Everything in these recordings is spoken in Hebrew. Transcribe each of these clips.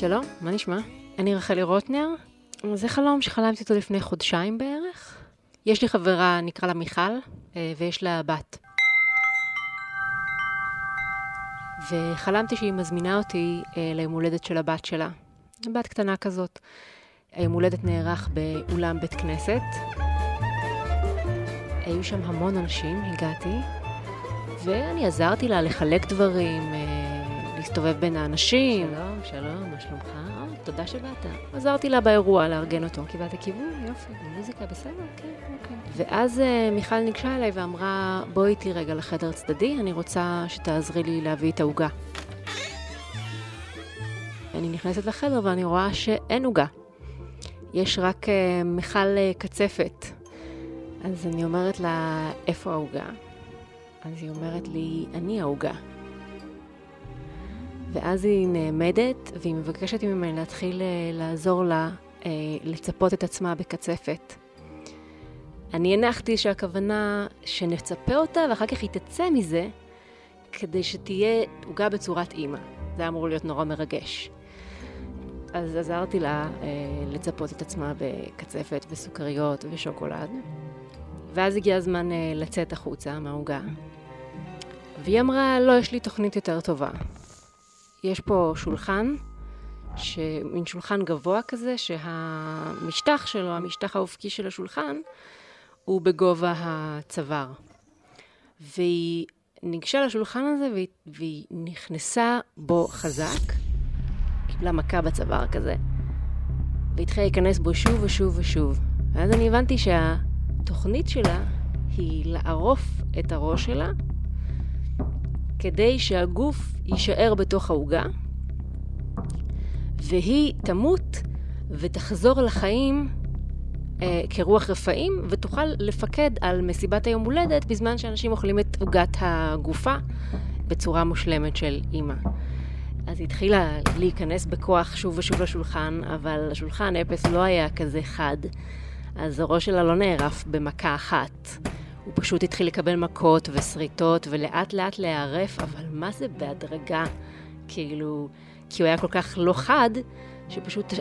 שלום, מה נשמע? אני רחלי רוטנר. זה חלום שחלמתי אותו לפני חודשיים בערך. יש לי חברה, נקרא לה מיכל, אה, ויש לה בת. וחלמתי שהיא מזמינה אותי אה, ליום הולדת של הבת שלה. בת קטנה כזאת. היום הולדת נערך באולם בית כנסת. היו שם המון אנשים, הגעתי, ואני עזרתי לה לחלק דברים, אה, להסתובב בין האנשים. שלום, שלום, מה שלומך? או, תודה שבאת. עזרתי לה באירוע לארגן אותו. קיבלת כיוון? יופי, מוזיקה בסדר? כן, אוקיי. ואז אה, מיכל ניגשה אליי ואמרה, בואי איתי רגע לחדר צדדי, אני רוצה שתעזרי לי להביא את העוגה. אני נכנסת לחדר ואני רואה שאין עוגה. יש רק uh, מכל uh, קצפת. אז אני אומרת לה, איפה העוגה? אז היא אומרת לי, אני העוגה. ואז היא נעמדת, והיא מבקשת ממני להתחיל uh, לעזור לה uh, לצפות את עצמה בקצפת. אני הנחתי שהכוונה שנצפה אותה, ואחר כך היא תצא מזה, כדי שתהיה עוגה בצורת אימא. זה אמור להיות נורא מרגש. אז עזרתי לה אה, לצפות את עצמה בקצפת וסוכריות ושוקולד. ואז הגיע הזמן אה, לצאת החוצה מהעוגה. והיא אמרה, לא, יש לי תוכנית יותר טובה. יש פה שולחן, ש... מין שולחן גבוה כזה, שהמשטח שלו, המשטח האופקי של השולחן, הוא בגובה הצוואר. והיא ניגשה לשולחן הזה והיא, והיא נכנסה בו חזק. קיבלה מכה בצוואר כזה, והתחילה להיכנס בו שוב ושוב ושוב. ואז אני הבנתי שהתוכנית שלה היא לערוף את הראש שלה כדי שהגוף יישאר בתוך העוגה, והיא תמות ותחזור לחיים אה, כרוח רפאים, ותוכל לפקד על מסיבת היום הולדת בזמן שאנשים אוכלים את עוגת הגופה בצורה מושלמת של אימא. אז היא התחילה להיכנס בכוח שוב ושוב לשולחן, אבל השולחן אפס לא היה כזה חד, אז הראש שלה לא נערף במכה אחת. הוא פשוט התחיל לקבל מכות ושריטות, ולאט לאט להיערף, אבל מה זה בהדרגה? כאילו, כי הוא היה כל כך לא חד, שפשוט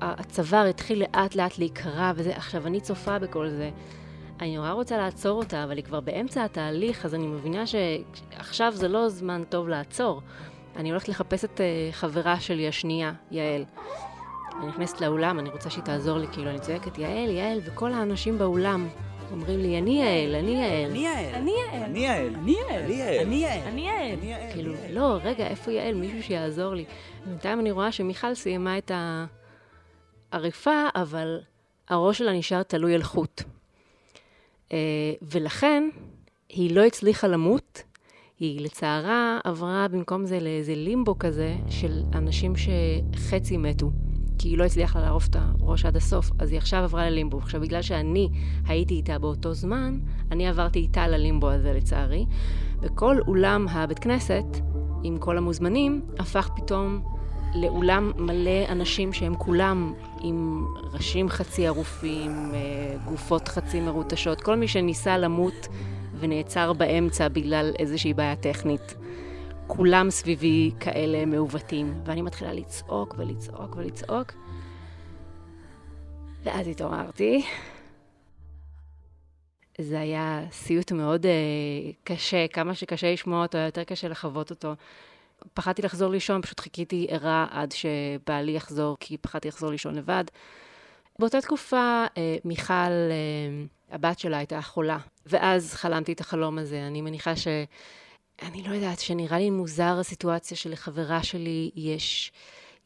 הצוואר התחיל לאט לאט להיקרע, וזה, עכשיו אני צופה בכל זה. אני נורא רוצה לעצור אותה, אבל היא כבר באמצע התהליך, אז אני מבינה שעכשיו זה לא זמן טוב לעצור. אני הולכת לחפש את uh, חברה שלי השנייה, יעל. אני נכנסת לאולם, אני רוצה שהיא תעזור לי, כאילו, אני צועקת, יעל, יעל, וכל האנשים באולם אומרים לי, אני יעל, אני יעל. אני יעל. אני יעל. אני יעל. אני יעל. אני יעל. אני יעל. כאילו, לא, רגע, איפה יעל? מישהו שיעזור לי. בינתיים אני רואה שמיכל סיימה את העריפה, אבל הראש שלה נשאר תלוי על חוט. Uh, ולכן, היא לא הצליחה למות, היא לצערה עברה במקום זה לאיזה לימבו כזה של אנשים שחצי מתו. כי היא לא הצליחה לערוף את הראש עד הסוף, אז היא עכשיו עברה ללימבו. עכשיו, בגלל שאני הייתי איתה באותו זמן, אני עברתי איתה ללימבו הזה לצערי, וכל אולם הבית כנסת, עם כל המוזמנים, הפך פתאום לאולם מלא אנשים שהם כולם עם ראשים חצי ערופים, אה, גופות חצי מרוטשות, כל מי שניסה למות ונעצר באמצע בגלל איזושהי בעיה טכנית. כולם סביבי כאלה מעוותים, ואני מתחילה לצעוק ולצעוק ולצעוק. ואז התעוררתי. זה היה סיוט מאוד uh, קשה, כמה שקשה לשמוע אותו, יותר קשה לחוות אותו. פחדתי לחזור לישון, פשוט חיכיתי ערה עד שבעלי יחזור, כי פחדתי לחזור לישון לבד. באותה תקופה, uh, מיכל, uh, הבת שלה הייתה חולה, ואז חלמתי את החלום הזה. אני מניחה ש... אני לא יודעת, שנראה לי מוזר הסיטואציה שלחברה שלי יש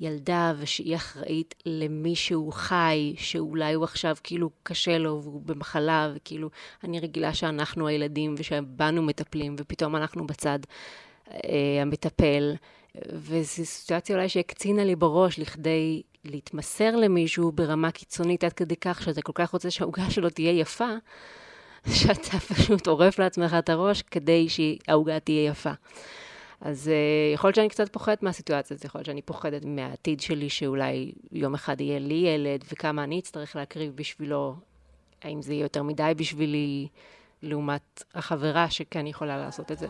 ילדה ושהיא אחראית למישהו חי, שאולי הוא עכשיו כאילו קשה לו והוא במחלה, וכאילו, אני רגילה שאנחנו הילדים ושבנו מטפלים, ופתאום אנחנו בצד אה, המטפל. וזו סיטואציה אולי שהקצינה לי בראש לכדי להתמסר למישהו ברמה קיצונית עד כדי כך שאתה כל כך רוצה שהעוגה שלו תהיה יפה, שאתה פשוט עורף לעצמך את הראש כדי שהעוגה תהיה יפה. אז uh, יכול להיות שאני קצת פוחדת מהסיטואציה הזאת, יכול להיות שאני פוחדת מהעתיד שלי, שאולי יום אחד יהיה לי ילד, וכמה אני אצטרך להקריב בשבילו, האם זה יהיה יותר מדי בשבילי, לעומת החברה שכן יכולה לעשות את זה.